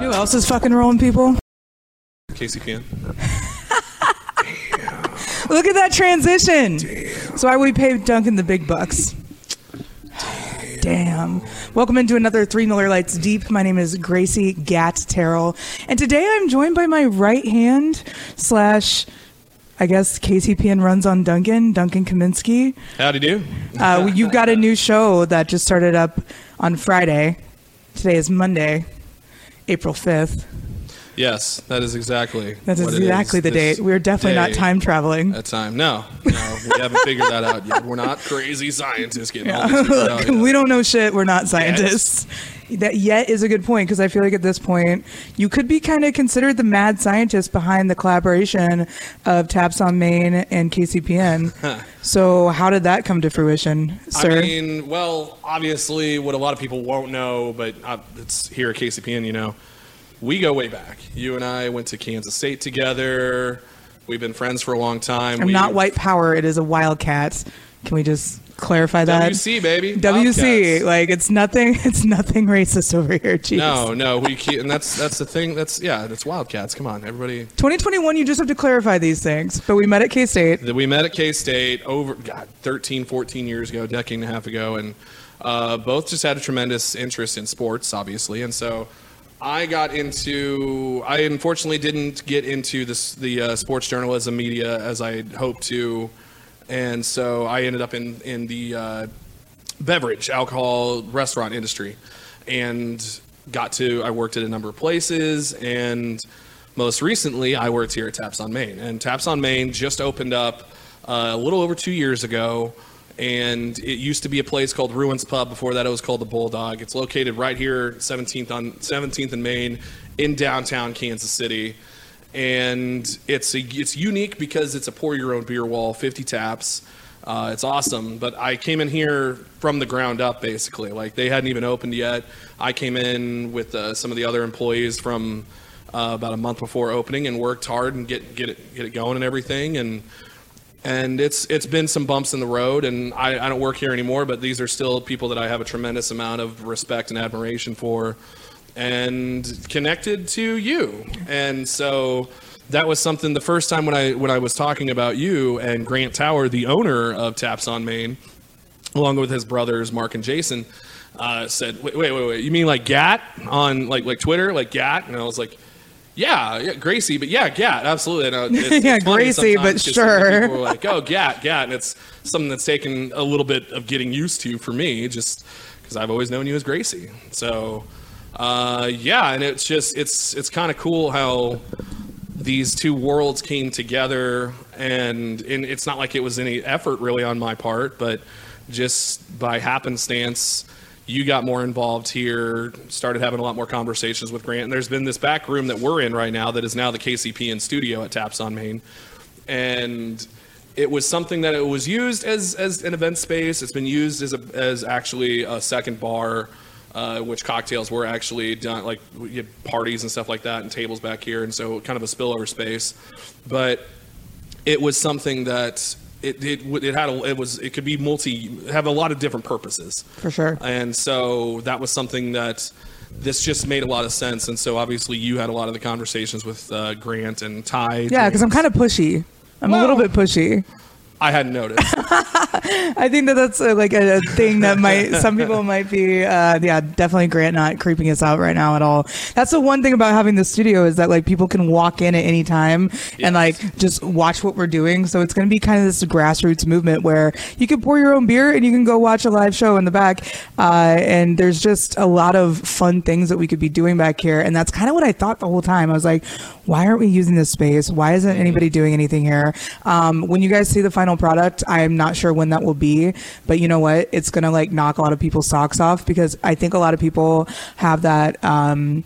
Who else is fucking rolling people? KCPN. Look at that transition. That's why we pay Duncan the big bucks. Damn. Welcome into another Three Miller Lites Deep. My name is Gracie Gat Terrell, and today I'm joined by my right hand slash, I guess KCPN runs on Duncan, Duncan Kaminski. Howdy do. Uh, you've got a new show that just started up on Friday. Today is Monday, April 5th. Yes, that is exactly. That is what it exactly the date. We're definitely not time traveling. At time, no, no, we haven't figured that out yet. We're not crazy scientists getting all Look, out yet. we don't know shit. We're not scientists. That yet is a good point because I feel like at this point you could be kind of considered the mad scientist behind the collaboration of Taps on Main and KCPN. so how did that come to fruition, sir? I mean, well, obviously, what a lot of people won't know, but uh, it's here at KCPN, you know, we go way back. You and I went to Kansas State together. We've been friends for a long time. I'm we, not white power. It is a Wildcats. Can we just clarify that? WC baby. WC, Wildcats. like it's nothing. It's nothing racist over here. Jeez. No, no, we keep, and that's that's the thing. That's yeah, that's Wildcats. Come on, everybody. 2021. You just have to clarify these things. But we met at K State. we met at K State over God 13, 14 years ago, decade and a half ago, and uh, both just had a tremendous interest in sports, obviously, and so I got into. I unfortunately didn't get into this the uh, sports journalism media as I hoped to, and so I ended up in in the uh, beverage, alcohol, restaurant industry, and got to. I worked at a number of places, and most recently, I worked here at Taps on Main, and Taps on Main just opened up uh, a little over two years ago. And it used to be a place called Ruins Pub. Before that, it was called the Bulldog. It's located right here, 17th on 17th and Main, in downtown Kansas City. And it's a, it's unique because it's a pour your own beer wall, 50 taps. Uh, it's awesome, but I came in here from the ground up, basically. Like they hadn't even opened yet. I came in with uh, some of the other employees from uh, about a month before opening and worked hard and get get it get it going and everything. And and it's it's been some bumps in the road. And I, I don't work here anymore, but these are still people that I have a tremendous amount of respect and admiration for, and connected to you. And so that was something the first time when I when I was talking about you and Grant Tower, the owner of Taps on Main, along with his brothers Mark and Jason, uh, said, wait, wait, wait, wait, you mean like Gat on like like Twitter, like Gat? And I was like, yeah, yeah Gracie, but yeah, Gat, absolutely. And, uh, it's, Yeah, it's Gracie, but sometimes 'cause some of the sure. People are like, oh, Gat, Gat, and it's something that's taken a little bit of getting used to for me, just because I've always known you as Gracie. So, uh, yeah, and it's just it's it's kind of cool how these two worlds came together and, and it's not like it was any effort really on my part but just by happenstance you got more involved here started having a lot more conversations with grant. And there's been this back room that we're in right now that is now the kcpn studio at taps on main. And it was something that it was used as, as an event space. It's been used as, a, as actually a second bar uh, which cocktails were actually done, like parties and stuff like that, and tables back here, and so kind of a spillover space. But it was something that it it, it had a, it was it could be multi have a lot of different purposes For sure. and so that was something that this just made a lot of sense and so obviously you had a lot of the conversations with uh, grant and ty Yeah, because I'm kind of pushy. I'm a little bit pushy. I hadn't noticed I think that that's uh, like a, a thing that might some people might be. Uh, yeah, definitely Grant not creeping us out right now at all. That's the one thing about having the studio is that like people can walk in at any time and like just watch what we're doing. So it's going to be kind of this grassroots movement where you can pour your own beer and you can go watch a live show in the back. Uh, and there's just a lot of fun things that we could be doing back here. And that's kind of what I thought the whole time. I was like, why aren't we using this space? Why isn't anybody doing anything here? Um, when you guys see the final product, I'm not sure when that will be, but you know what? It's gonna like knock a lot of people's socks off because I think a lot of people have that. Um,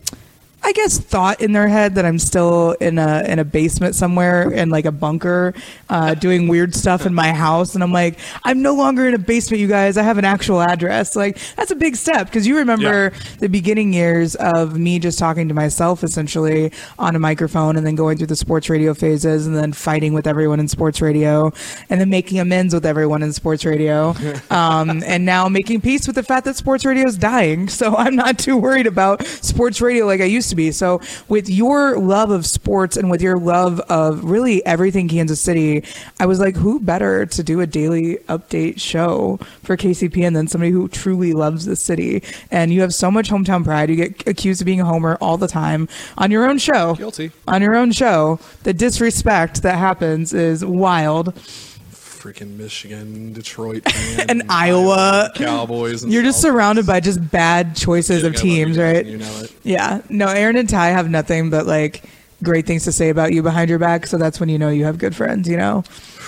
I guess thought in their head that I'm still in a in a basement somewhere in like a bunker, uh, doing weird stuff in my house, and I'm like, I'm no longer in a basement, you guys. I have an actual address. Like that's a big step because you remember the beginning years of me just talking to myself essentially on a microphone, and then going through the sports radio phases, and then fighting with everyone in sports radio, and then making amends with everyone in sports radio, um, and now making peace with the fact that sports radio is dying. So I'm not too worried about sports radio like I used to to be. So, with your love of sports and with your love of really everything Kansas City, I was like, who better to do a daily update show for KCPN than somebody who truly loves the city? And you have so much hometown pride. You get accused of being a homer all the time on your own show. Guilty. On your own show. The disrespect that happens is wild. Freaking Michigan, Detroit, fan, And Iowa. Cowboys. And You're just Celtics. surrounded by just bad choices You of teams, right? You know it. Yeah. No, Aaron and Ty have nothing but like great things to say about you behind your back. So that's when you know you have good friends, you know?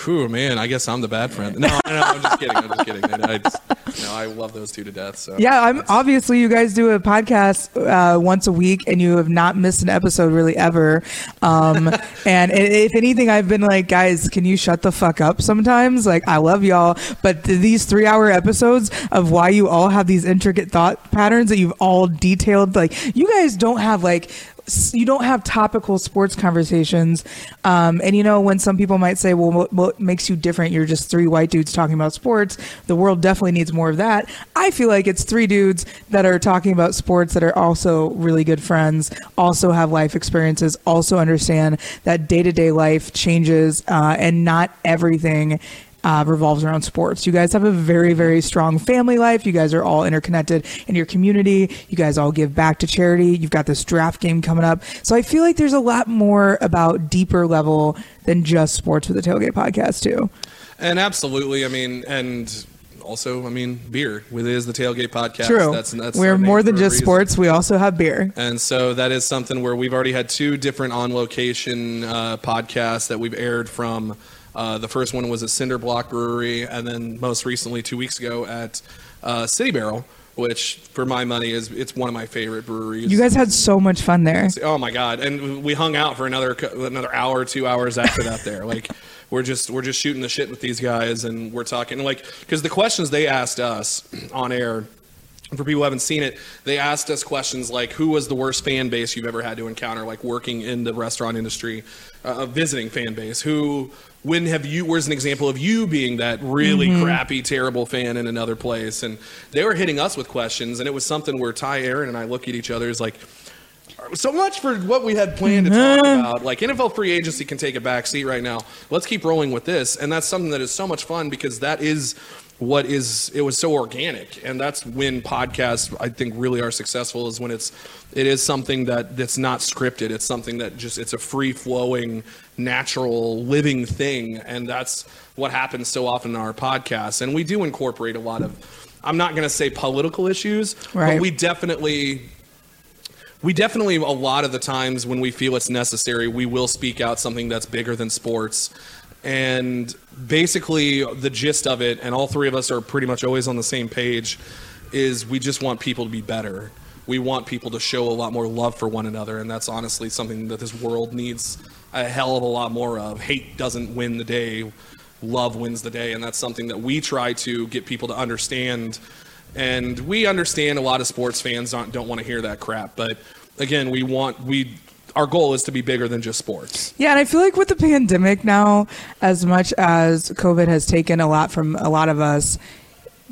Whew, man, I guess I'm the bad friend. No, no, no I'm just kidding. I'm just kidding. I, I just, no, I love those two to death. So Yeah, I'm obviously you guys do a podcast uh, once a week, and you have not missed an episode really ever. Um, and if anything, I've been like, guys, can you shut the fuck up sometimes? Like, I love y'all, but these three-hour episodes of why you all have these intricate thought patterns that you've all detailed, like you guys don't have like you don't have topical sports conversations. Um, and you know, when some people might say, well, what, makes you different? You're just three white dudes talking about sports. The world definitely needs more of that. I feel like it's three dudes that are talking about sports that are also really good friends, also have life experiences, also understand that day to day life changes uh, and not everything uh, revolves around sports. You guys have a very, very strong family life. You guys are all interconnected in your community. You guys all give back to charity. You've got this draft game coming up. So I feel like there's a lot more about deeper level than just sports with the Tailgate podcast, too. And absolutely, I mean, and also, I mean, beer. It is the Tailgate Podcast. True. That's, that's We're more than just sports. We also have beer. And so that is something where we've already had two different on location uh, podcasts that we've aired from. Uh, the first one was at Cinder Block Brewery, and then most recently, two weeks ago, at uh, City Barrel, which for my money is it's one of my favorite breweries. You guys had so much fun there. Oh my god! And we hung out for another another hour, two hours after that. There, like we're just we're just shooting the shit with these guys, and we're talking like because the questions they asked us on air. For people who haven't seen it, they asked us questions like, "Who was the worst fan base you've ever had to encounter, like working in the restaurant industry, uh, a visiting fan base? Who, when have you? Where's an example of you being that really mm-hmm. crappy, terrible fan in another place?" And they were hitting us with questions, and it was something where Ty, Aaron, and I look at each other is like, so much for what we had planned to talk mm-hmm. about. Like NFL free agency can take a back seat right now. Let's keep rolling with this, and that's something that is so much fun because that is what is it was so organic, and that's when podcasts I think really are successful is when it's it is something that that's not scripted. It's something that just it's a free flowing, natural, living thing, and that's what happens so often in our podcasts. And we do incorporate a lot of. I'm not going to say political issues, Right. but we definitely we definitely a lot of the times when we feel it's necessary we will speak out something that's bigger than sports and basically the gist of it and all three of us are pretty much always on the same page is we just want people to be better. We want people to show a lot more love for one another and that's honestly something that this world needs a hell of a lot more of. Hate doesn't win the day. Love wins the day and that's something that we try to get people to understand. And we understand a lot of sports fans don't, don't want to hear that crap but again we want we our goal is to be bigger than just sports. Yeah, and I feel like with the pandemic now, as much as COVID has taken a lot from a lot of us,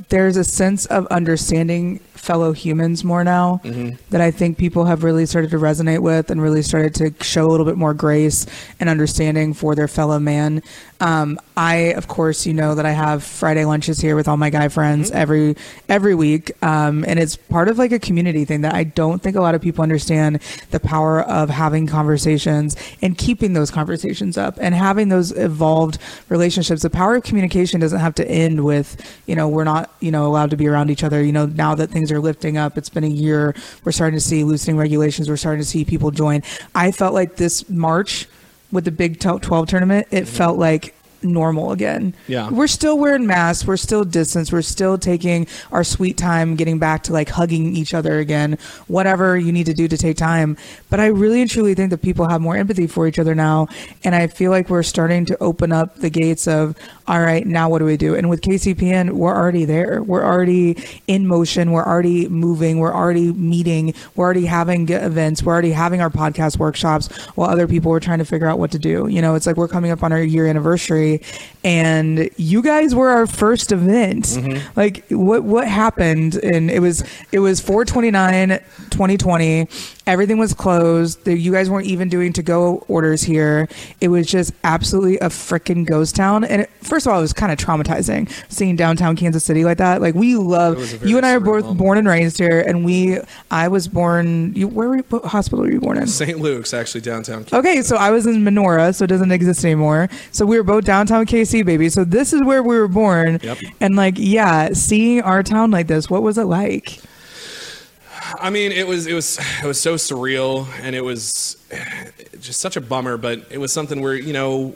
there's a sense of understanding fellow humans more now that I think people have really started to resonate with and really started to show a little bit more grace and understanding for their fellow man. Um, I, of course, you know that I have Friday lunches here with all my guy friends every every week, um, and it's part of like a community thing that I don't think a lot of people understand the power of having conversations and keeping those conversations up and having those evolved relationships. The power of communication doesn't have to end with you know we're not you know allowed to be around each other. You know now that things are lifting up, it's been a year. We're starting to see loosening regulations. We're starting to see people join. I felt like this March with the Big 12 tournament, it mm-hmm. felt like normal again. Yeah. We're still wearing masks, we're still distanced, we're still taking our sweet time getting back to like hugging each other again, whatever you need to do to take time. But I really and truly think that people have more empathy for each other now. And I feel like we're starting to open up the gates of, all right, now what do we do? And with KCPN, we're already there. We're already in motion. We're already moving. We're already meeting. We're already having events. We're already having our podcast workshops while other people were trying to figure out what to do. You know, it's like we're coming up on our year anniversary and you guys were our first event. Mm-hmm. Like what what happened and it was it was 429 2020 Everything was closed. You guys weren't even doing to go orders here. It was just absolutely a freaking ghost town. And it, first of all, it was kind of traumatizing seeing downtown Kansas City like that. Like we love It was a very you and I are both born and raised here, and we. I was born. You where were you, what hospital were you born in? St. Luke's actually downtown. Okay, so I was in Menorah, so it doesn't exist anymore. So we were both downtown KC, baby. So this is where we were born. Yep. And like, yeah, seeing our town like this, what was it like? I mean, it was it was it was so surreal, and it was just such a bummer. But it was something where you know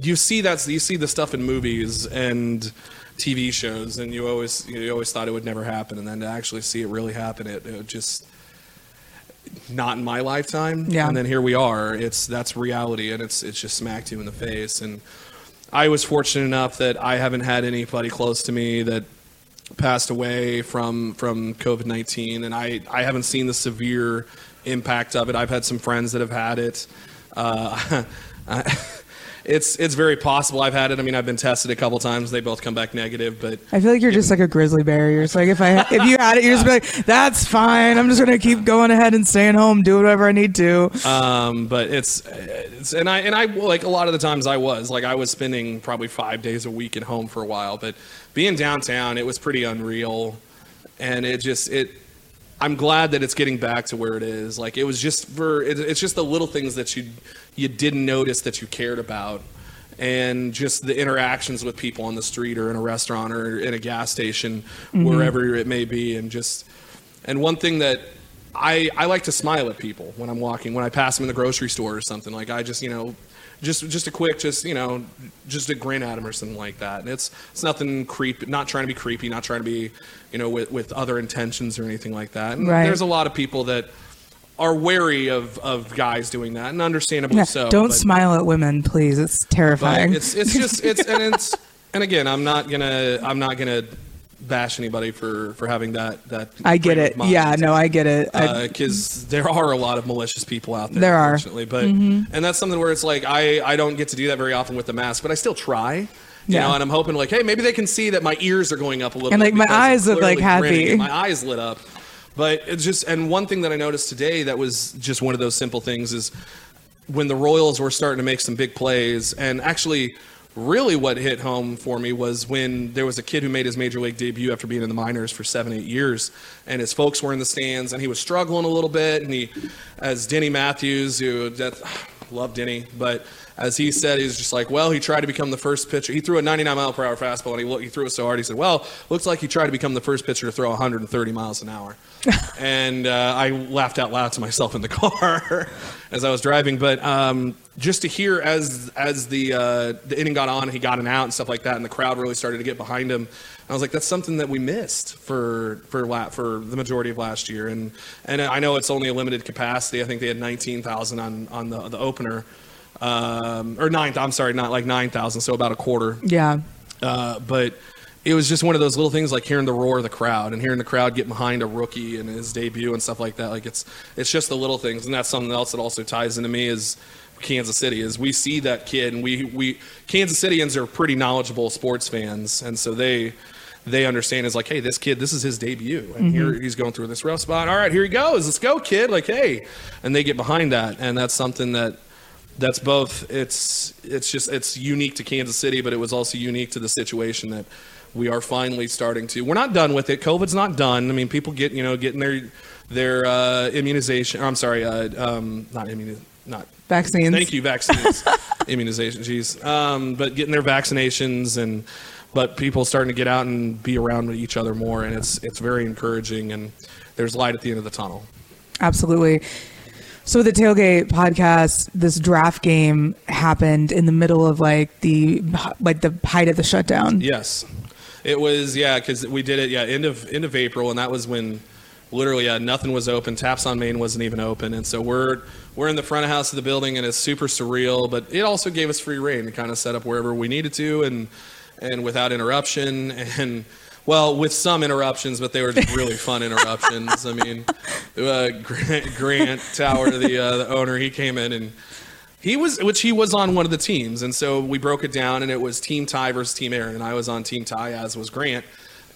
you see that you see the stuff in movies and TV shows, and you always you always thought it would never happen, and then to actually see it really happen, it, it just not in my lifetime. Yeah. And then here we are. It's that's reality, and it's it's just smacked you in the face. And I was fortunate enough that I haven't had anybody close to me that passed away from from COVID nineteen, and I I haven't seen the severe impact of it. I've had some friends that have had it. Uh, I- it's it's very possible I've had it. I mean, I've been tested a couple times. They both come back negative, but I feel like you're just like a grizzly bear. You're just like if I if you had it, you're just be like, that's fine. I'm just gonna keep going ahead and staying home, do whatever I need to. um, but it's, it's and I and I like a lot of the times I was like I was spending probably five days a week at home for a while, but being downtown, it was pretty unreal, and it just it. I'm glad that it's getting back to where it is. Like it was just for it, it's just the little things that you you didn't notice that you cared about, and just the interactions with people on the street or in a restaurant or in a gas station, mm-hmm. wherever it may be, and just and one thing that I I like to smile at people when I'm walking when I pass them in the grocery store or something. Like I just you know just just a quick just you know just a grin at them or something like that. And it's it's nothing creepy. Not trying to be creepy. Not trying to be you know with with other intentions or anything like that. And Right. there's a lot of people that are wary of of guys doing that, and understandably Yeah, so. don't but- smile at women, please. It's terrifying. it's it's just it's and it's and again, I'm not gonna I'm not gonna bash anybody for for having that that. I get it. Yeah, no, I get it. Because there are a lot of malicious people out there. There are. Mm-hmm. but and that's something where it's like I I don't get to do that very often with the mask, but I still try. You Yeah. know, and I'm hoping like, hey, maybe they can see that my ears are going up a little And, bit. like, my eyes look, like, happy. My eyes lit up. But it's just and one thing that I noticed today that was just one of those simple things is when the Royals were starting to make some big plays, and actually, really what hit home for me was when there was a kid who made his major league debut after being in the minors for seven, eight years, and his folks were in the stands, and he was struggling a little bit, and he, as Denny Matthews, who love Denny, but as he said, he's just like, well, he tried to become the first pitcher. He threw a 99 mile per hour fastball, and he, looked, he threw it so hard. He said, well, looks like he tried to become the first pitcher to throw 130 miles an hour. and uh, I laughed out loud to myself in the car as I was driving. But um, just to hear as as the uh, the inning got on, he got an out and stuff like that, and the crowd really started to get behind him. I was like, that's something that we missed for for la- for the majority of last year, and and I know it's only a limited capacity. I think they had 19,000 on on the the opener, um, or ninth. I'm sorry, not like 9,000, so about a quarter. yeah. Uh, but it was just one of those little things like hearing the roar of the crowd and hearing the crowd get behind a rookie and his debut and stuff like that. Like it's it's just the little things, and that's something else that also ties into me is Kansas City. Is we see that kid, and we we Kansas Cityans are pretty knowledgeable sports fans, and so they. They understand is like, hey, this kid, this is his debut, and here he's going through this rough spot. All right, here he goes. Let's go, kid. Like, hey, and they get behind that, and that's something that that's both it's it's just it's unique to Kansas City, but it was also unique to the situation that we are finally starting to. We're not done with it. COVID's not done. I mean, people get you know getting their their uh, immunization. I'm sorry, uh, um, not immun not Vaccines. Thank you, vaccines, immunization. Jeez, um, but getting their vaccinations and but people starting to get out and be around each other more, and it's it's very encouraging. And there's light at the end of the tunnel. Absolutely. So the tailgate podcast, this draft game happened in the middle of like the like the height of the shutdown. Yes, it was. Yeah, because we did it. Yeah, end of end of April, and that was when literally yeah nothing was open. Taps on Main wasn't even open, and so we're we're in the front of house of the building, and it's super surreal. But it also gave us free reign to kind of set up wherever we needed to, and and without interruption, and well, with some interruptions, but they were just really fun interruptions. I mean, uh, Grant, Grant Tower, the uh, the owner, he came in and. He was, which he was on one of the teams, and so we broke it down, and it was Team Ty versus Team Aaron, and I was on Team Ty, as was Grant,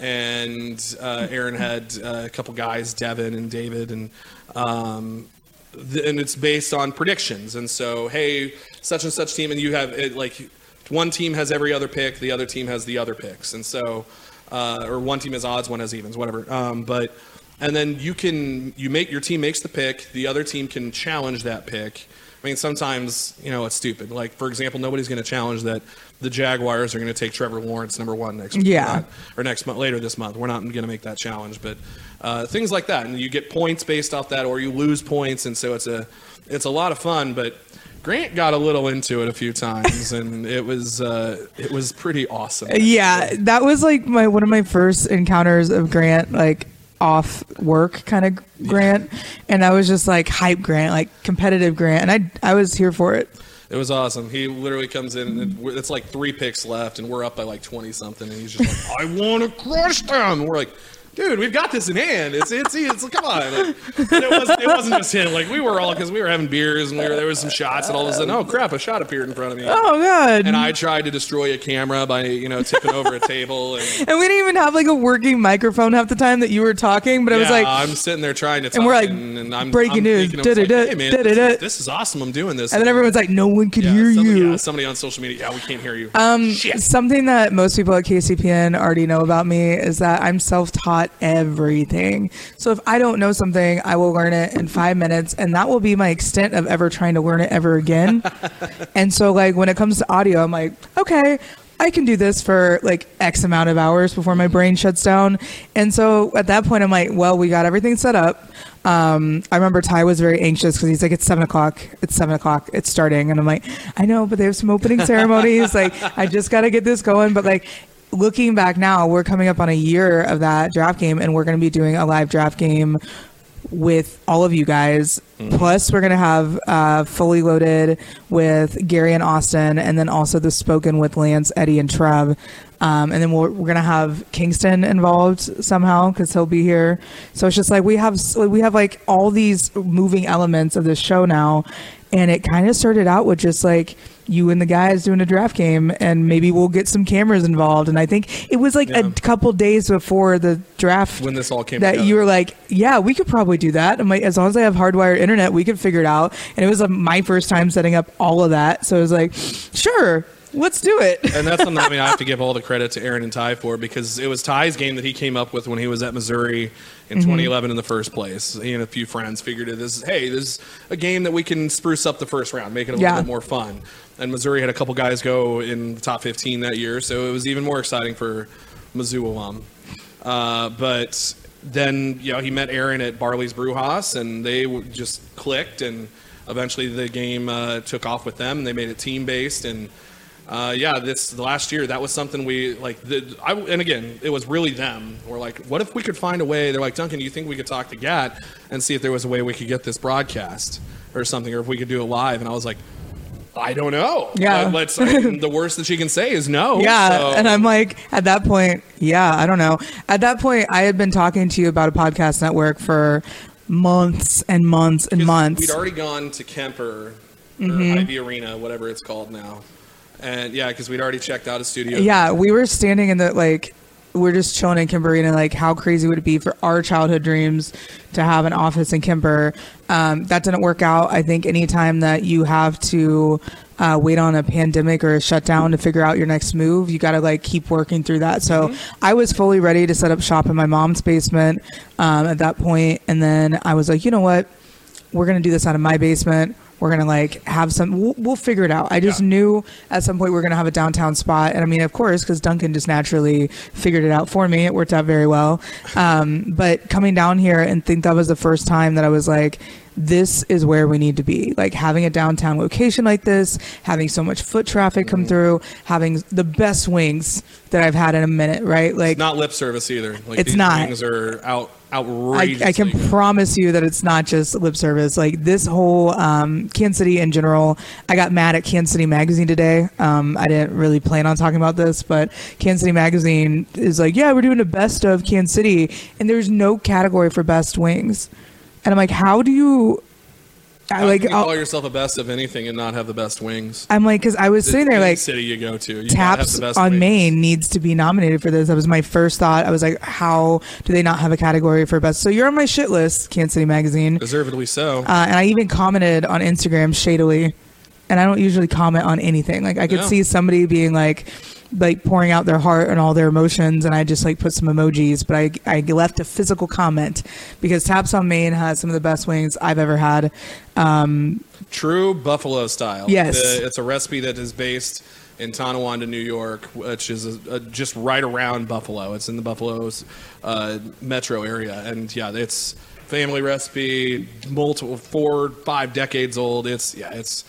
and uh, Aaron had uh, a couple guys, Devin and David, and um, th- and it's based on predictions. And so, hey, such and such team, and you have it, like one team has every other pick, the other team has the other picks, and so uh, or one team has odds, one has evens, whatever. Um, but and then you can you make your team makes the pick, the other team can challenge that pick. I mean, sometimes you know it's stupid. Like for example, nobody's going to challenge that the Jaguars are going to take Trevor Lawrence number one next Yeah. not- or next month later this month. We're not going to make that challenge, but uh, things like that, and you get points based off that, or you lose points, and so it's a it's a lot of fun. But Grant got a little into it a few times, and it was uh, it was pretty awesome. Yeah, that was like my one of my first encounters of Grant, like off work kind of Grant, and I was just like hype Grant, like competitive Grant, and I I was here for it. It was awesome. He literally comes in, and it's like three picks left, and we're up by like twenty something, and he's just like, "I want to crush them." And we're like, "Dude, we've got this in hand. It's it's it's come on." Like, it was it wasn't just him. Like we were all because we were having beers and we were there was some shots, and all of a sudden, oh crap, a shot appeared in front of me. Oh god! And I tried to destroy a camera by you know tipping over a table, and And we didn't even have like a working microphone half the time that you were talking, but I was like, I'm sitting there trying to talk, And we're like, and, I'm breaking I'm news, thinking, like, hey man, this, is- this is awesome. I'm doing this, and then everyone's like, no one could yeah, hear somebody, you. yeah, somebody on social media, yeah, we can't hear you. Um, Shit. something that most people at KCPN already know about me is that I'm self-taught everything. So if I don't know something, I will learn it in five minutes, and that will be my extent of ever trying to learn it ever again. and so, like when it comes to audio, I'm like, okay. I can do this for like X amount of hours before my brain shuts down. And so at that point, I'm like, well, we got everything set up. Um, I remember Ty was very anxious because he's like, it's seven o'clock. It's seven o'clock. It's starting. And I'm like, I know, but they have some opening ceremonies. like, I just got to get this going. But like, looking back now, we're coming up on a year of that draft game, and we're going to be doing a live draft game with all of you guys. Plus, we're going to have uh, fully loaded with Gary and Austin, and then also the spoken with Lance, Eddie, and Trev. Um, and then we're, we're going to have Kingston involved somehow because he'll be here. So it's just like we have we have like all these moving elements of this show now, and it kind of started out with just like you and the guys doing a draft game, and maybe we'll get some cameras involved. And I think it was like a couple days before the draft when this all came that together. you were like, yeah, we could probably do that. I'm like, as long as I have hardwired internet, we could figure it out. And it was uh, my first time setting up all of that, so it was like, sure, let's do it. and that's something I mean I have to give all the credit to Aaron and Ty for because it was Ty's game that he came up with when he was at Missouri in Mm-hmm. 2011 in the first place. He and a few friends figured it is hey, this is a game that we can spruce up the first round, make it a Yeah. little bit more fun. And Missouri had a couple guys go in the top 15 that year, so it was even more exciting for Mizzou alum. Uh, but then you know he met Aaron at Barley's Brewhouse, and they w- just clicked, and eventually the game uh, took off with them. And they made it team based, and uh, yeah, this last year that was something we like. The, I, and again, it was really them. We're like, what if we could find a way? They're like, Duncan, do you think we could talk to Gat and see if there was a way we could get this broadcast or something, or if we could do it live? And I was like. I don't know. Yeah. Uh, let's. I mean, the worst that she can say is no. Yeah, so- and I'm like, at that point, yeah, I don't know. At that point, I had been talking to you about a podcast network for months and months and months. We'd already gone to Kemper Mm-hmm. Hy-Vee Arena, whatever it's called now, and yeah, because we'd already checked out a studio. Yeah, we were standing in the like we're just chilling in Kemper and like how crazy would it be for our childhood dreams to have an office in Kemper. Um, that didn't work out. I think anytime that you have to uh, wait on a pandemic or a shutdown to figure out your next move, you got to like keep working through that. So I was fully ready to set up shop in my mom's basement um, at that point, and then I was like, you know what, we're gonna do this out of my basement. We're gonna like have some. We'll, we'll figure it out. I just Yeah. knew at some point we are gonna have a downtown spot, and I mean, of course, because Duncan just naturally figured it out for me. It worked out very well. Um, but coming down here and think that was the first time that I was like, this is where we need to be. Like having a downtown location like this, having so much foot traffic come through, having the best wings that I've had in a minute. Right? Like Not lip service either. Like It's not. Things are out I. I can promise you that it's not just lip service. Like this whole um, Kansas City in general, I got mad at Kansas City Magazine today. Um, I didn't really plan on talking about this, but Kansas City Magazine is like, yeah, we're doing the best of Kansas City, and there's no category for best wings. And I'm like, how do you I like I'll- call yourself a best of anything and not have the best wings? I'm like because I was sitting there like city you go to, you Taps the best on wings. Main needs to be nominated for this. That was my first thought. I was like, how do they not have a category for best? So you're on my shit list, Kansas City Magazine. Deservedly so. Uh, and I even commented on Instagram shadily, and I don't usually comment on anything. Like I could Yeah. see somebody being like, like pouring out their heart and all their emotions, and I just like put some emojis. But I I left a physical comment because Taps on Main has some of the best wings I've ever had. Um, True buffalo style. Yes. The- it's a recipe that is based in Tonawanda, New York, which is a, a, just right around Buffalo. It's in the Buffalo's uh, metro area, and yeah, it's family recipe, multiple four, five decades old. It's yeah, it's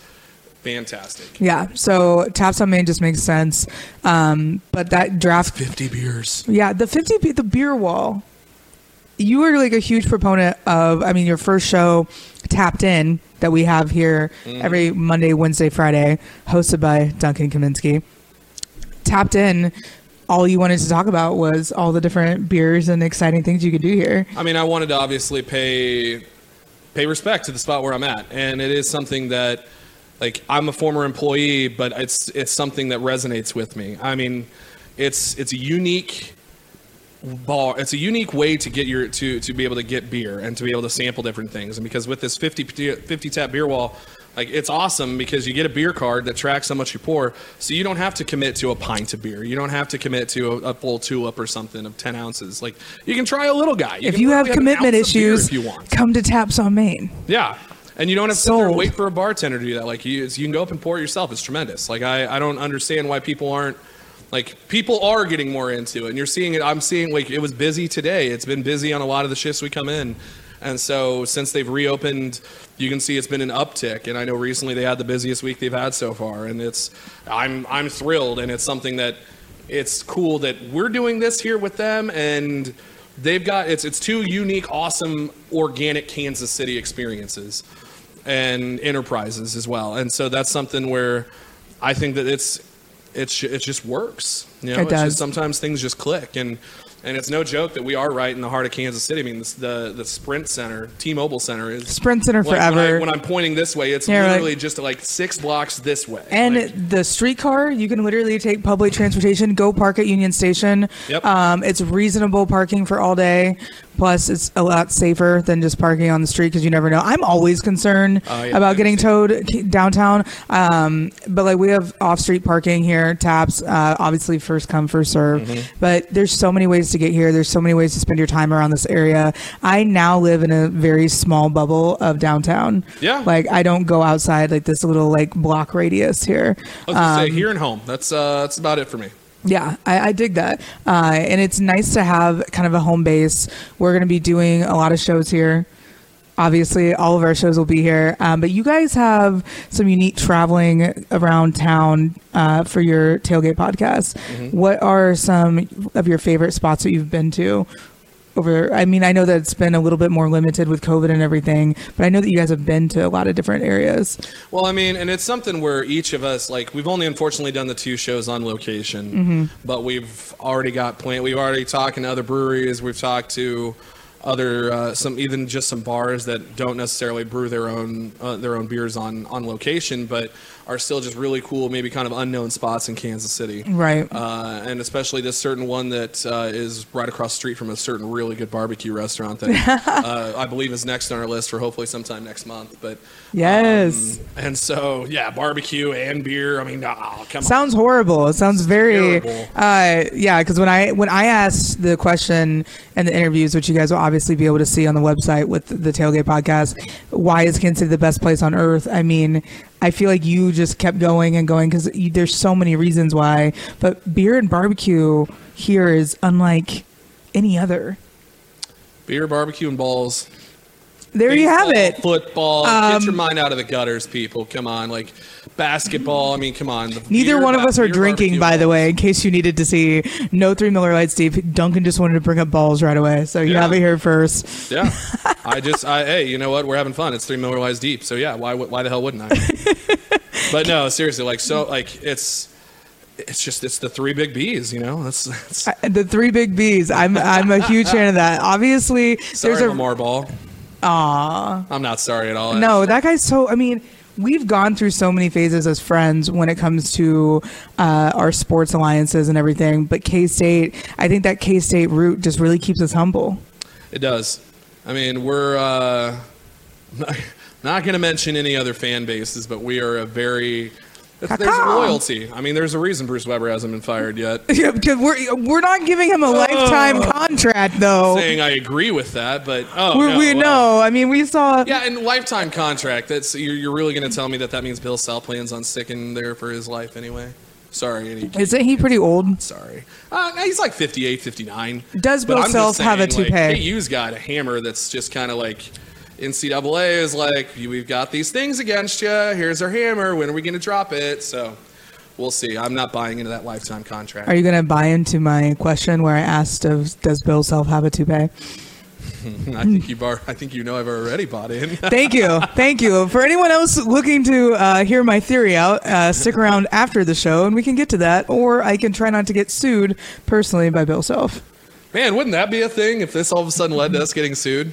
fantastic. yeah, so Taps on Main just makes sense. Um, but that draft Fifty beers. Yeah, the 50 the beer wall. You were like a huge proponent of I mean your first show tapped in that we have here every Monday, Wednesday, Friday, hosted by Duncan Kaminski. Tapped in all you wanted to talk about was all the different beers and exciting things you could do here. I mean, I wanted to obviously pay pay respect to the spot where I'm at, and it is something that, like, I'm a former employee, but it's it's something that resonates with me. I mean, it's it's a unique bar. It's a unique way to get your to to be able to get beer and to be able to sample different things. And because with this 50 50 tap beer wall. Like it's awesome because you get a beer card that tracks how much you pour, so you don't have to commit to a pint of beer. You don't have to commit to a, a full tulip or something of ten ounces. Like you can try a little guy. if you have commitment issues, if you want. come to Taps on Main. Yeah. And you don't have to sit there and wait for a bartender to do that. Like you, you can go up and pour it yourself. It's tremendous. Like I, I don't understand why people aren't like people are getting more into it. And you're seeing it. I'm seeing like it was busy today. It's been busy on a lot of the shifts we come in. And so since they've reopened, you can see it's been an uptick. And I know recently they had the busiest week they've had so far. And it's I'm I'm thrilled. And it's something that it's cool that we're doing this here with them and they've got it's it's two unique, awesome, organic Kansas City experiences and enterprises as well. And so that's something where I think that it's it's it just works. You know, It it's does. just sometimes things just click and and it's no joke that we are right in the heart of Kansas City. I mean, this, the the Sprint Center, T-Mobile Center is Sprint Center like, forever. When, I, I'm pointing this way, it's Yeah, literally just like six blocks this way. And Like, the streetcar, you can literally take public transportation, go park at Union Station. Yep. Um, it's reasonable parking for all day. Plus, it's a lot safer than just parking on the street because you never know. I'm always concerned Oh, yeah, I about getting understand. towed downtown. Um, but like we have off-street parking here, taps. Uh, obviously, first come, first serve. Mm-hmm. But there's so many ways to get here. There's so many ways to spend your time around this area. I now live in a very small bubble of downtown. Yeah. Like I don't go outside like this little like block radius here. I was gonna say Um, here and home. That's uh, that's about it for me. Yeah, I, I dig that. Uh, and it's nice to have kind of a home base. We're going to be doing a lot of shows here. Obviously, all of our shows will be here. Um, but you guys have some unique traveling around town uh, for your tailgate podcast. What are some of your favorite spots that you've been to? Over, I mean, I know that it's been a little bit more limited with COVID and everything, but I know that you guys have been to a lot of different areas. Well, I mean, and it's something where each of us, like, we've only unfortunately done the two shows on location, Mm-hmm. but we've already got plant. We've already talked to other breweries. We've talked to other uh, some even just some bars that don't necessarily brew their own uh, their own beers on on location, but are still just really cool, maybe kind of unknown spots in Kansas City. Right. Uh, and especially this certain one that uh, is right across the street from a certain really good barbecue restaurant that uh, I believe is next on our list for hopefully sometime next month. But Yes. um, and so yeah, barbecue and beer. I mean, oh, come on. sounds horrible. It sounds very, uh, yeah. Because when I when I asked the question in the interviews, which you guys will obviously be able to see on the website with the Tailgate Podcast, why is Kansas City the best place on earth? I mean, I feel like you just kept going and going because there's so many reasons why. But beer and barbecue here is unlike any other. Beer, barbecue, and balls. There you have it. Football. Um, Get your mind out of the gutters, people. Come on, like basketball. I mean, come on. The Neither beer, one of us are beer, drinking, by the way, in case you needed to see. No three Miller Lites deep. Duncan just wanted to bring up balls right away, so you Yeah. have it here first. Yeah, I just, I hey, you know what? We're having fun. It's three Miller Lites deep, so yeah. Why, why the hell wouldn't I? but no, seriously, like so, like it's, it's just, it's the three big B's. You know, that's, that's The three big B's. I'm I'm a huge fan of that. Obviously, sorry, there's a Lamar Ball. Aw. I'm not sorry at all. No, that guy's so. I mean, we've gone through so many phases as friends when it comes to uh, our sports alliances and everything. But K State, I think that K State route just really keeps us humble. It does. I mean, we're uh, not, going to mention any other fan bases, but we are a very. There's loyalty. I mean, there's a reason Bruce Weber hasn't been fired yet. Yeah, because we're we're not giving him a lifetime contract though. Saying I agree with that, but oh we no, we well, know. I mean, we saw. Yeah, and lifetime contract. That's you're, you're really going to tell me that that means Bill Self plans on sticking there for his life anyway. Sorry, Eddie. Isn't he pretty old? Sorry. Uh, he's like 58, 59. Does Bill Self have a toupee? Like, KU's got a hammer that's just kind of like NCAA is like, we've got these things against you. Here's our hammer. When are we going to drop it? So we'll see. I'm not buying into that lifetime contract. Are you going to buy into my question where I asked, of, "Does Bill Self have a toupee?" I think you bar. I think you know I've already bought in. Thank you, thank you. For anyone else looking to uh, hear my theory out, uh, stick around after the show, and we can get to that. Or I can try not to get sued personally by Bill Self. Man, wouldn't that be a thing if this all of a sudden led to us getting sued?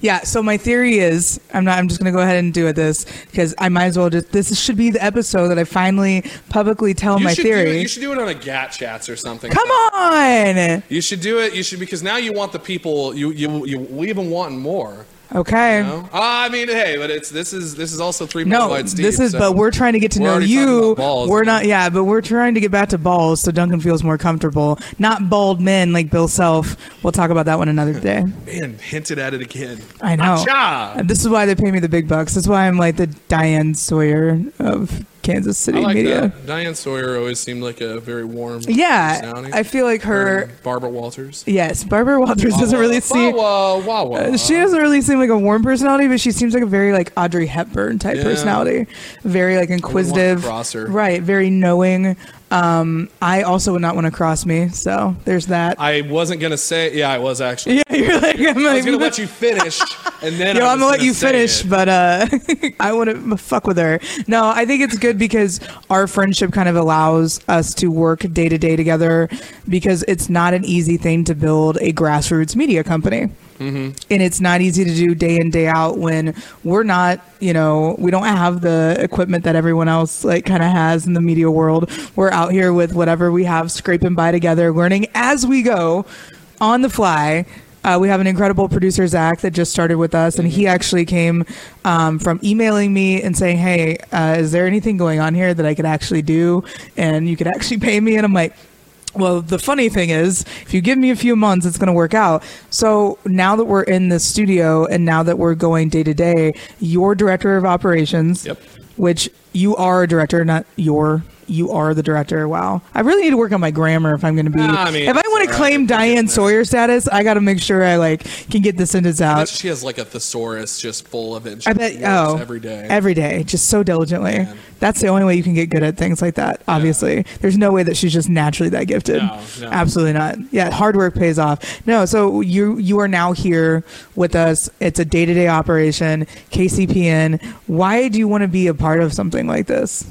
Yeah. So my theory is, I'm not. I'm just going to go ahead and do it this because I might as well just. This should be the episode that I finally publicly tell You my should do theory. you should do it on a GAT chats or something. Come on. You should do it. You should because now you want the people. You you you leave them wanting more. Okay. You know? Ah, I mean, hey, but it's this is this is also three No, Wide this is, so- but we're trying to get to know you. balls, we're not, yeah, but we're trying to get back to balls so Duncan feels more comfortable. Not bald men like Bill Self. We'll talk about that one another day. man hinted at it again. I know. This is why they pay me the big bucks. That's why I'm like the Diane Sawyer of Kansas City like media. that. Diane Sawyer always seemed like a very warm. Yeah, personality. I feel like her. Barbara Walters. Yes, Barbara Walters doesn't really seem. Wah, wah, wah, Uh. She doesn't really seem like a warm personality, but she seems like a very like Audrey Hepburn type Yeah. personality. Very like inquisitive. Right, very knowing. Um, I also would not want to cross me, so there's that. I wasn't gonna say. Yeah, I was actually. yeah, you're like, I'm I was gonna let you finish, and then Yo, I'm gonna let you finish, it. but uh, I wouldn't fuck with her. No, I think it's good because our friendship kind of allows us to work day to day together because it's not an easy thing to build a grassroots media company. Mm-hmm. And it's not easy to do day in day out when we're not, you know, we don't have the equipment that everyone else like kind of has in the media world. We're out here with whatever we have, scraping by together, learning as we go, on the fly. Uh, we have an incredible producer, Zach, that just started with us, and he actually came um, from emailing me and saying, "Hey, uh, is there anything going on here that I could actually do, and you could actually pay me?" And I'm like. Well, the funny thing is, if you give me a few months, it's going to work out. So now that we're in the studio and now that we're going day to day, your director of operations, Yep. which you are a director, not your, you are the director. Wow. I really need to work on my grammar if I'm going to be. Ah, I mean, if I want to claim. Diane Sawyer status, I got to make sure I like can get the sentence out. she has like a thesaurus just full of it. She I bet. Oh, every day. every day, just so diligently. That's the only way you can get good at things like that. Obviously, there's no way that she's just naturally that gifted. No, no. Absolutely not. Yeah, hard work pays off. No, so you you are now here with us. It's a day to day operation. KCPN. Why do you want to be a part of something like this?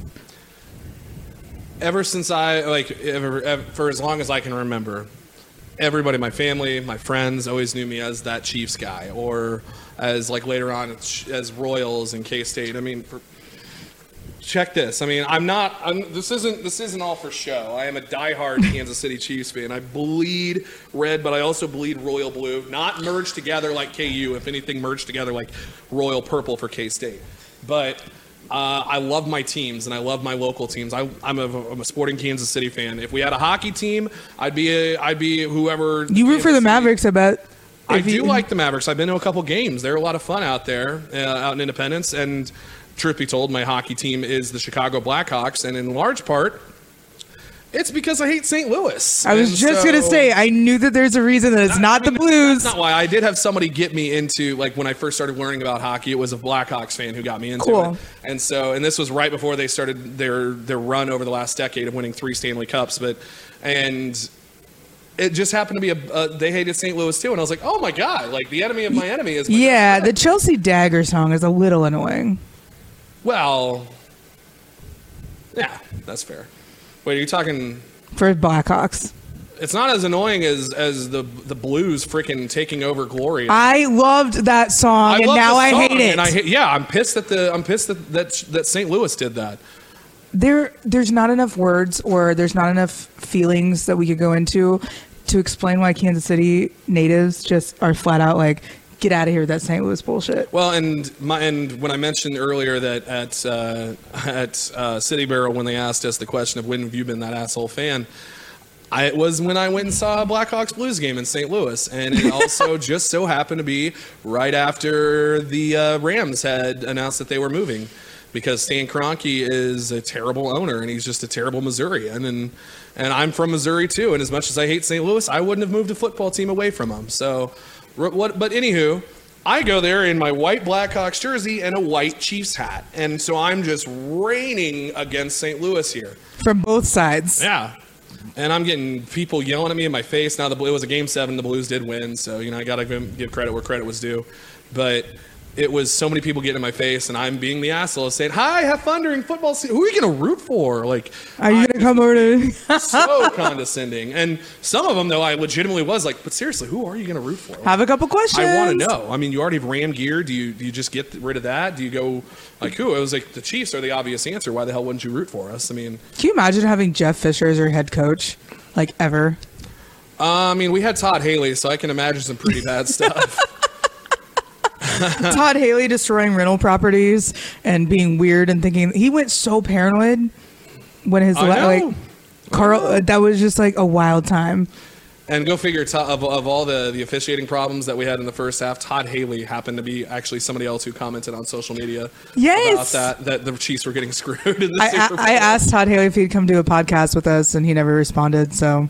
Ever since I like ever, ever for as long as I can remember, everybody, my family, my friends, always knew me as that Chiefs guy, or as like later on as- Royals and K State. I mean, for, check this. I mean, I'm not. I'm, this isn't. This isn't all for show. I am a diehard Kansas City Chiefs fan. I bleed red, but I also bleed royal blue. Not merged together like KU. If anything, merged together like royal purple for K State. But uh, I love my teams and I love my local teams. I, I'm, a, I'm a sporting Kansas City fan. If we had a hockey team, I'd be a, I'd be whoever. You root for the Mavericks, I bet. I do you- like the Mavericks. I've been to a couple games. They're a lot of fun out there, uh, out in Independence. And truth be told, my hockey team is the Chicago Blackhawks, and in large part, it's because I hate St. Louis. I was And just gonna say. I knew that there's a reason that it's I not the mean, Blues. That's not why. I did have somebody get me into like when I first started learning about hockey. It was a Blackhawks fan who got me into Cool. it. And so, and this was right before they started their their run over the last decade of winning three Stanley Cups. But and it just happened to be a uh, they hated St. Louis too. And I was like, oh my god, like the enemy of my enemy is. My yeah, the. Chelsea Dagger song is a little annoying. well, yeah, that's fair. Wait, are you talking? for Blackhawks. It's not as annoying as as the the Blues freaking taking over Gloria. I loved that song, and now I song, hate it. And I hate, yeah, I'm pissed that the I'm pissed that that that St. Louis did that. there there's not enough words or there's not enough feelings that we could go into to explain why Kansas City natives just are flat out like get out of here with that St. Louis bullshit. Well, and my and when I mentioned earlier that at uh, at uh, City Barrel when they asked us the question of when have you been that asshole fan, I, it was when I went and saw a Blackhawks Blues game in St. Louis, and it also just so happened to be right after the uh, Rams had announced that they were moving. Because Stan Kroenke is a terrible owner, and he's just a terrible Missourian, and and I'm from Missouri too. And as much as I hate St. Louis, I wouldn't have moved a football team away from him. So, what? But anywho, I go there in my white Blackhawks jersey and a white Chiefs hat, and so I'm just raining against St. Louis here. From both sides. Yeah. And I'm getting people yelling at me in my face. Now the it was a game seven. The Blues did win, so you know I gotta give give credit where credit was due. But it was so many people getting in my face, and I'm being the asshole saying, "Hi, have fun during football season. Who are you gonna root for?" Like, Are you gonna come over to so condescending. And some of them though, I legitimately was like, "But seriously, who are you gonna root for?" have a couple questions? I want to know. I mean, you already have Ram gear. Do you do you just get rid of that? Do you go like who? It was like the Chiefs are the obvious answer. Why the hell wouldn't you root for us? I mean, Can you imagine having Jeff Fisher as your head coach? Like ever? uh, I mean, we had Todd Haley, so I can imagine some pretty bad stuff. Todd Haley destroying rental properties and being weird and thinking he went so paranoid when his know. like Carl uh, that was just like a wild time. and go figure. Of, of all the the officiating problems that we had in the first half, Todd Haley happened to be actually somebody else who commented on social media Yes. about that that the Chiefs were getting screwed in the I. I, I asked Todd Haley if he'd come do a podcast with us and he never responded. So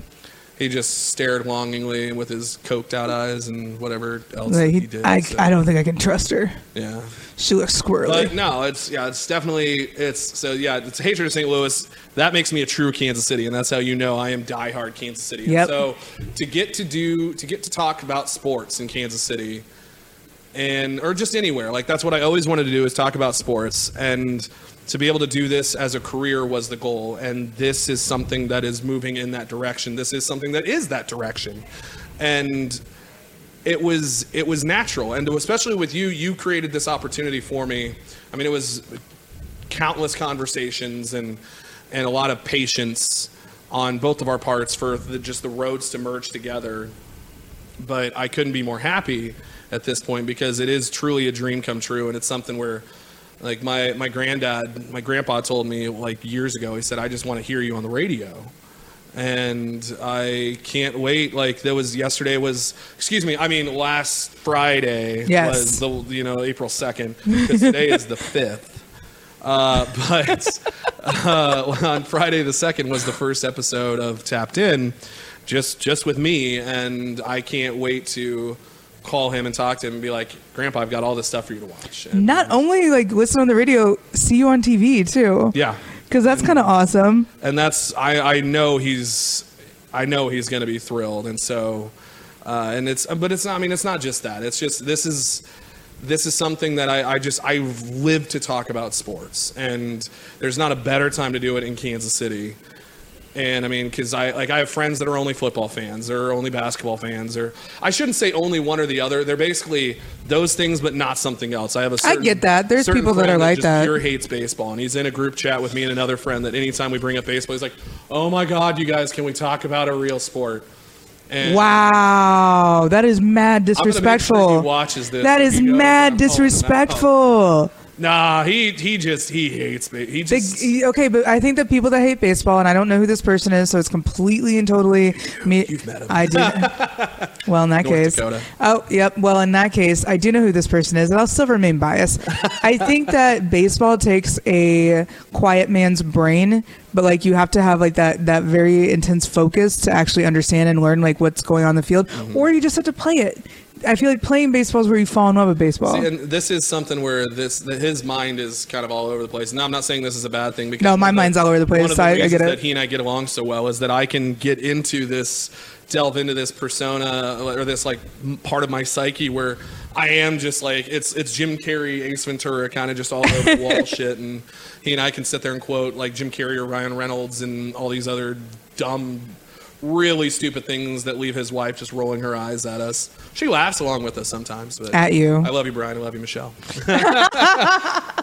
He just stared longingly with his coked out eyes and whatever else like, he, he, did. I, so, I don't think I can trust her. yeah. She looks squirrely. But no, it's yeah, it's definitely it's so yeah, it's hatred of St. Louis. That makes me a true Kansas City, and that's how you know I am diehard Kansas City. Yep. So to get to do to get to talk about sports in Kansas City, and or just anywhere, like that's what I always wanted to do is talk about sports, and to be able to do this as a career was the goal. And this is something that is moving in that direction. This is something that is that direction, and it was it was natural and especially with you you created this opportunity for me i mean it was countless conversations and and a lot of patience on both of our parts for the, just the roads to merge together but i couldn't be more happy at this point because it is truly a dream come true and it's something where like my my granddad my grandpa told me like years ago he said i just want to hear you on the radio and I can't wait. Like that was yesterday was excuse me. I mean last Friday Yes. was the you know April second because today is the fifth. Uh, but uh, on Friday the second was the first episode of Tapped In, just just with me, and I can't wait to call him and talk to him and be like, Grandpa, I've got all this stuff for you to watch. And, Not only like listen on the radio, see you on TV too. yeah, Because that's kind of awesome. and that's I, I know he's I know he's going to be thrilled, and so uh, and it's but it's not I mean it's not just that it's just this is this is something that I, I just I live to talk about sports, and there's not a better time to do it in Kansas City. And I mean, because I like I have friends that are only football fans or only basketball fans, or I shouldn't say only one or the other. They're basically those things, but not something else. I have a certain, get that. There's people that are like just that. Pure hates baseball, and he's in a group chat with me and another friend. That anytime we bring up baseball, he's like, "Oh my God, you guys, can we talk about a real sport?" And Wow, that is mad I'm gonna make sure he watches this. That is mad I'm calling him out. disrespectful. Nah, he he just he hates ba- he They- just okay, but I think that people that hate baseball, and I don't know who this person is, so it's completely and totally me. You've met him. I do. well, in that North case, Dakota. oh, yep. Well, in that case, I do know who this person is, and I'll still remain biased. I think that baseball takes a quiet man's brain, but like you have to have like that that very intense focus to actually understand and learn like what's going on in the field, Mm-hmm. or you just have to play it. I feel like playing baseball is where you fall in love with baseball. See, and this is something where this his mind is kind of all over the place. Now, I'm not saying this is a bad thing because No, my the- mind's all over the place, One of the I- I get it. that he and I get along so well is that I can get into this, delve into this persona or this like part of my psyche where I am just like it's it's Jim Carrey, Ace Ventura, kind of just all over the wall shit, and he and I can sit there and quote like Jim Carrey or Ryan Reynolds and all these other dumb really stupid things that leave his wife just rolling her eyes at us. She laughs along with us sometimes. But At you. I love you, Brian. I love you, Michelle.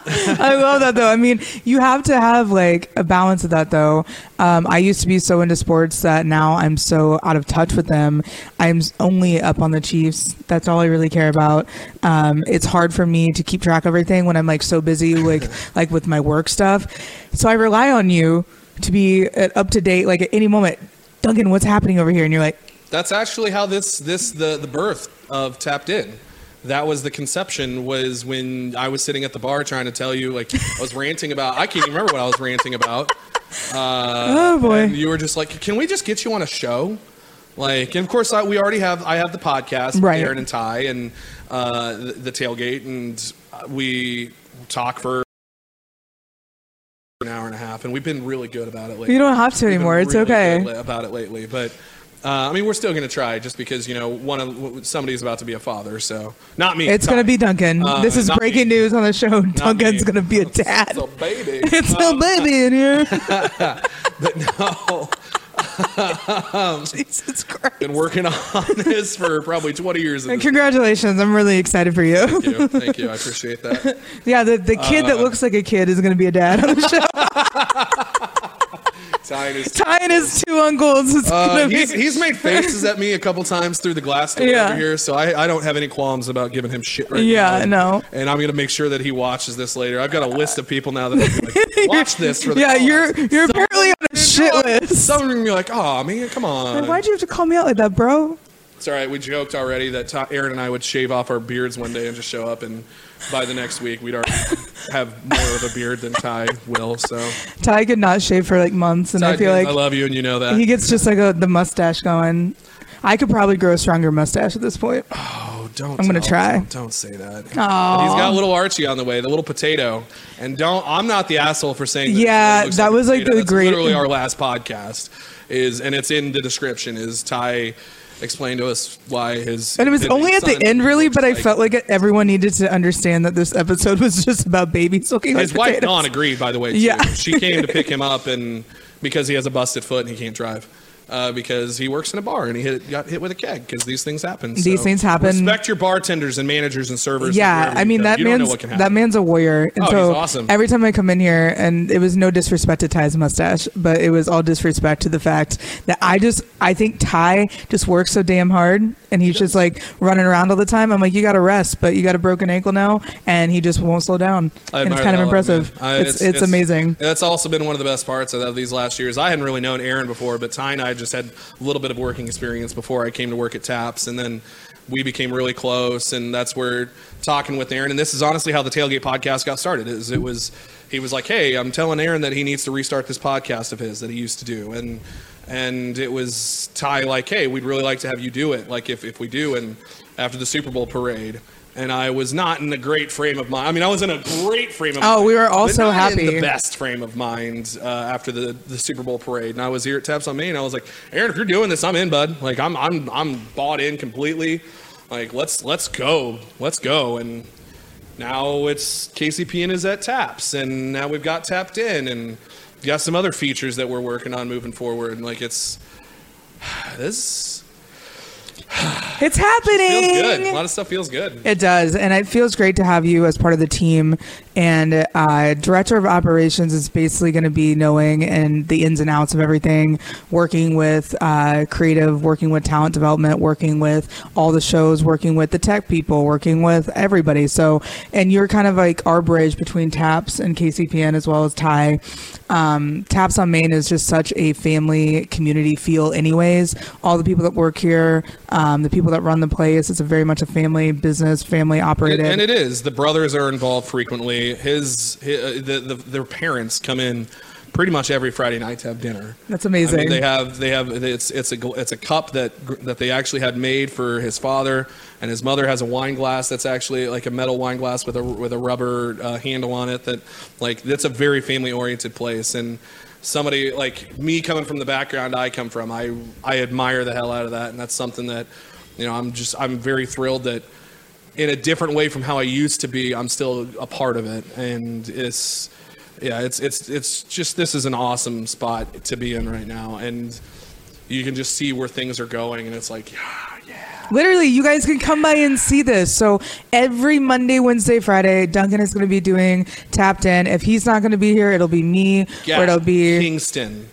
I love that though. I mean, you have to have like a balance of that though. Um, I used to be so into sports that now I'm so out of touch with them. I'm only up on the Chiefs. That's all I really care about. Um, it's hard for me to keep track of everything when I'm like so busy, like like with my work stuff. So I rely on you to be uh, up to date, like at any moment. Duncan, what's happening over here? And you're like, That's actually how this this the the birth of Tapped In. That was the conception was when I was sitting at the bar trying to tell you like I was ranting about I can't even remember what I was ranting about. oh boy. And you were just like, "Can we just get you on a show?" Like, and of course, I, we already have. I have the podcast, Right. Aaron and Ty, and uh, the, the tailgate, and we talk for and a half, and we've been really good about it lately. You don't have to We've been anymore. It's really okay. good about it lately, but. Uh, I mean, we're still going to try, just because you know one of somebody's about to be a father, so not me. It's going to be Duncan. Uh, this is breaking me. news on the show. Duncan's going to be a dad. It's a baby. It's Um, a baby in here. but no. Jesus Christ. been working on this for probably 20 years. And congratulations. I'm really excited for you. Thank you. Thank you. I appreciate that. yeah, the, the kid that Uh, looks like a kid is going to be a dad on the show. Tying his, Tying his two uncles. It's uh, he's, be. he's made faces at me a couple times through the glass door Yeah. over here, so I, I don't have any qualms about giving him shit right Yeah, now. no. And I'm going to make sure that he watches this later. I've got a list of people now that I'm like, watch this for the yeah, cause." you're you're apparently on a shit list. Some are going to be like, oh, man, come on. Like, Why'd you have to call me out like that, bro? It's all right. We joked already that Aaron and I would shave off our beards one day and just show up, and by the next week, we'd already have more of a beard than Ty will. So, Ty could not shave for like months, and Ty, I feel like I love you, and you know that. he gets just like a, the mustache going. I could probably grow a stronger mustache at this point. Oh, don't. I'm gonna try. Don't, don't say that. Aw. He's got a little Archie on the way, the little potato. And don't. I'm not the asshole for saying. That Yeah, that a was, like, the That's great- Literally, our last podcast is, and it's in the description. Is Ty explained to us why his. And it was only at the end, really, but I felt like everyone needed to understand that this episode was just about babies looking His like wife potatoes. Dawn agreed, by the way. Too. Yeah. she came to pick him up, and because he has a busted foot and he can't drive, uh, because he works in a bar and he hit, got hit with a keg. Because these things happen. These things happen. Respect your bartenders and managers and servers. Yeah, wherever I mean that you don't know man's that man's a warrior, and Oh, so he's awesome. every time I come in here, and it was no disrespect to Ty's mustache, but it was all disrespect to the fact that I just I think Ty just works so damn hard, and he's just like running around all the time. I'm like, you got to rest, but you got a broken ankle now, and he just won't slow down, and it's kind of that a lot, impressive. I- it's, it's amazing. That's also been one of the best parts of, of these last years. I hadn't really known Aaron before, but Ty and I just had a little bit of working experience before I came to work at Taps, and then we became really close, and that's where talking with Aaron. And this is honestly how the Tailgate podcast got started. Is it was he was like, "Hey, I'm telling Aaron that he needs to restart this podcast of his that he used to do," and and it was Ty like, "Hey, we'd really like to have you do it. Like if if we do, and after the Super Bowl parade." And I was not in a great frame of mind. I mean, I was in a great frame of Oh, mind. Oh, we were all but so not in happy. the best frame of mind uh, after the, the Super Bowl parade. And I was here at Taps on Main. And I was like, Aaron, if you're doing this, I'm in, bud. Like I'm I'm I'm bought in completely. Like let's let's go, let's go. And now it's KCPN is at Taps, and now we've got Tapped in, and got some other features that we're working on moving forward. And like it's this It's feels happening. good. A lot of stuff feels good. It does, and it feels great to have you as part of the team. And uh, director of operations is basically going to be knowing and the ins and outs of everything, working with uh, creative, working with talent development, working with all the shows, working with the tech people, working with everybody. So, and you're kind of like our bridge between Taps and KCPN as well as Ty. Um, Taps on Main is just such a family community feel, anyways. All the people that work here, um, the people that run the place, it's a very much a family business, family operated. And it is. The brothers are involved frequently. His, hi uh, the, the their parents come in pretty much every Friday night to have dinner. That's I amazing. mean, they have they have it's it's a it's a cup that that they actually had made for his father, and his mother has a wine glass that's actually like a metal wine glass with a with a rubber uh, handle on it. That like that's a very family oriented place and. Somebody like me coming from the background I come from, I I admire the hell out of that, and that's something that, you know, I'm just I'm very thrilled that in a different way from how I used to be, I'm still a part of it, and it's yeah, it's it's it's just this is an awesome spot to be in right now, and you can just see where things are going, and it's like, yeah, yeah. Literally, you guys can come by and see this. So every Monday, Wednesday, Friday, Duncan is going to be doing Tapped In. If he's not going to be here, it'll be me yeah. or it'll be Kingston.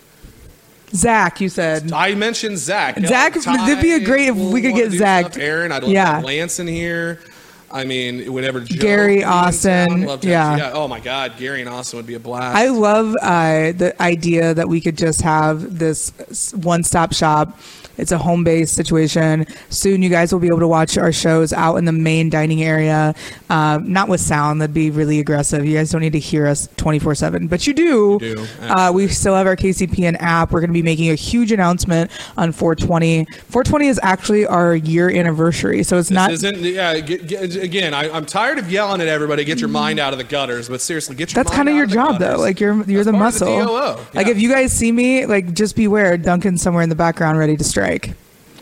Zach. You said I mentioned Zach. Zach, Ty it'd be a great if we could get Zach. stuff. Aaron, I'd love Yeah. Lance in here. I mean, whenever Joe Gary, would be in Austin, love to yeah. Oh my God, Gary and Austin would be a blast. I love uh, the idea that we could just have this one stop shop. It's a home based situation. Soon, you guys will be able to watch our shows out in the main dining area, uh, not with sound. That'd be really aggressive. You guys don't need to hear us 24 7, but you do. You do, Uh, we still have our KCPN app. We're going to be making a huge announcement on 420. 420 is actually our year anniversary. So it's This not. isn't. Yeah. Get, get, again, I, I'm tired of yelling at everybody. Get your mm-hmm. mind out of the gutters. But seriously, get your. Mind That's kind of your job, though. Like you're you're the That's of the muscle. DOO, Like if you guys see me, like just beware. Duncan's somewhere in the background, ready to strike.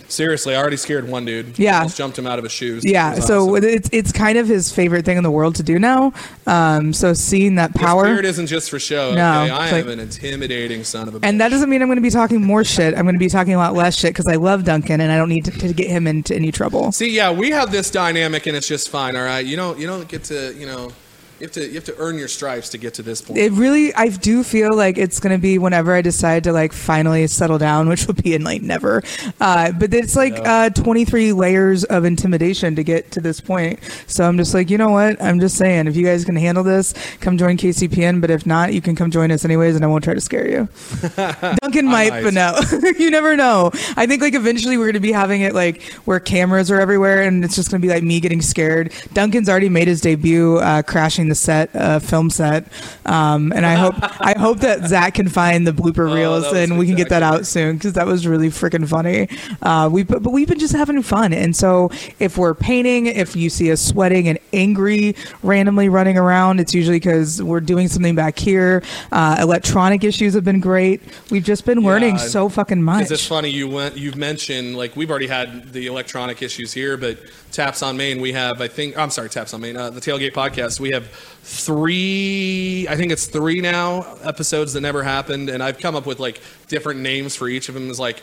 Seriously, I already scared one dude. Yeah. Almost jumped him out of his shoes. Yeah, so awesome. it's it's kind of his favorite thing in the world to do now. Um, so seeing that power, spirit isn't just for show. No, okay? I am like- an intimidating son of a. and that doesn't mean I'm going to be talking more shit. I'm going to be talking a lot less shit because I love Duncan and I don't need to, to get him into any trouble. See, yeah, we have this dynamic, and it's just fine. All right, you don't you don't get to you know you have to you have to earn your stripes to get to this point. It really, I do feel like it's going to be whenever I decide to like finally settle down, which will be in like never. Uh, but it's like uh, 23 layers of intimidation to get to this point. So I'm just like, you know what? I'm just saying, if you guys can handle this, come join KCPN. But if not, you can come join us anyways, and I won't try to scare you. Duncan might, but no, you never know. I think like eventually we're going to be having it like where cameras are everywhere, and it's just going to be like me getting scared. Duncan's already made his debut, uh, crashing the set, uh, film set, um, and I hope I hope that Zach can find the blooper Oh, reels was and we can get that out soon because that was really freaking funny. Uh, we but we've been just having fun, and so if we're painting, if you see us sweating and angry, randomly running around, it's usually because we're doing something back here. Uh, electronic issues have been great. We've just been learning Yeah. so fucking much. It's funny you went you've mentioned like we've already had the electronic issues here, but Taps on Main we have I think I'm sorry Taps on Main uh, the Tailgate podcast we have three I think it's three now episodes that never happened, and I've come up with like different names for each of them. Is like.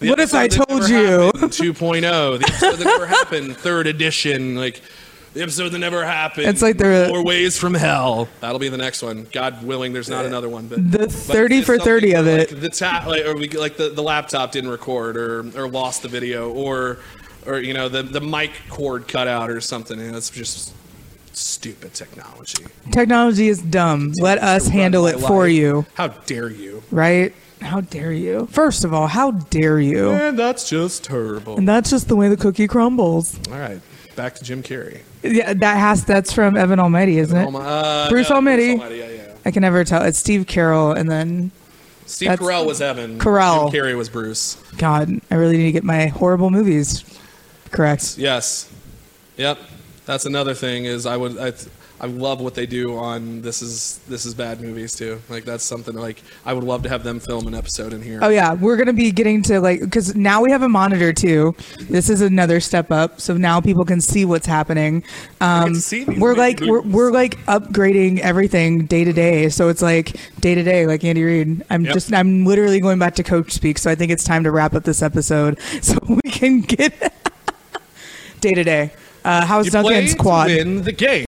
the What if I told you? happened, 2.0, the episode that never happened, third edition, like the episode that never happened. It's like they're- Four Ways from Hell. That'll be the next one. God willing, there's not another one. But The 30 it's for 30 of where, it. The ta- like, or we, like the, the laptop didn't record or or lost the video or or you know the the mic cord cut out or something. And it's just stupid technology. Technology is dumb. Let us handle it for life. you, How dare you? right? How dare you? First of all, how dare you? And that's just terrible. And that's just the way the cookie crumbles. All right, back to Jim Carrey. Yeah, that has that's from Evan Almighty, isn't it? Oh my- uh, Bruce no, Almighty. Almighty, Yeah, yeah. I can never tell. It's Steve Carell, and then Steve Carell was Evan. Carell. Jim Carrey was Bruce. God, I really need to get my horrible movies correct. Yes. Yep. That's another thing is I would I, I love what they do on this is this is bad movies too. Like that's something like I would love to have them film an episode in here. Oh yeah, we're gonna be getting to like because now we have a monitor too. This is another step up, so now people can see what's happening. Um, to see these we're like we're, we're like upgrading everything day to day. So it's like day to day, like Andy Reid. I'm Yep. just I'm literally going back to coach speak. So I think it's time to wrap up this episode so we can get day to day. Uh, how's you play Duncan's to quad? win the game.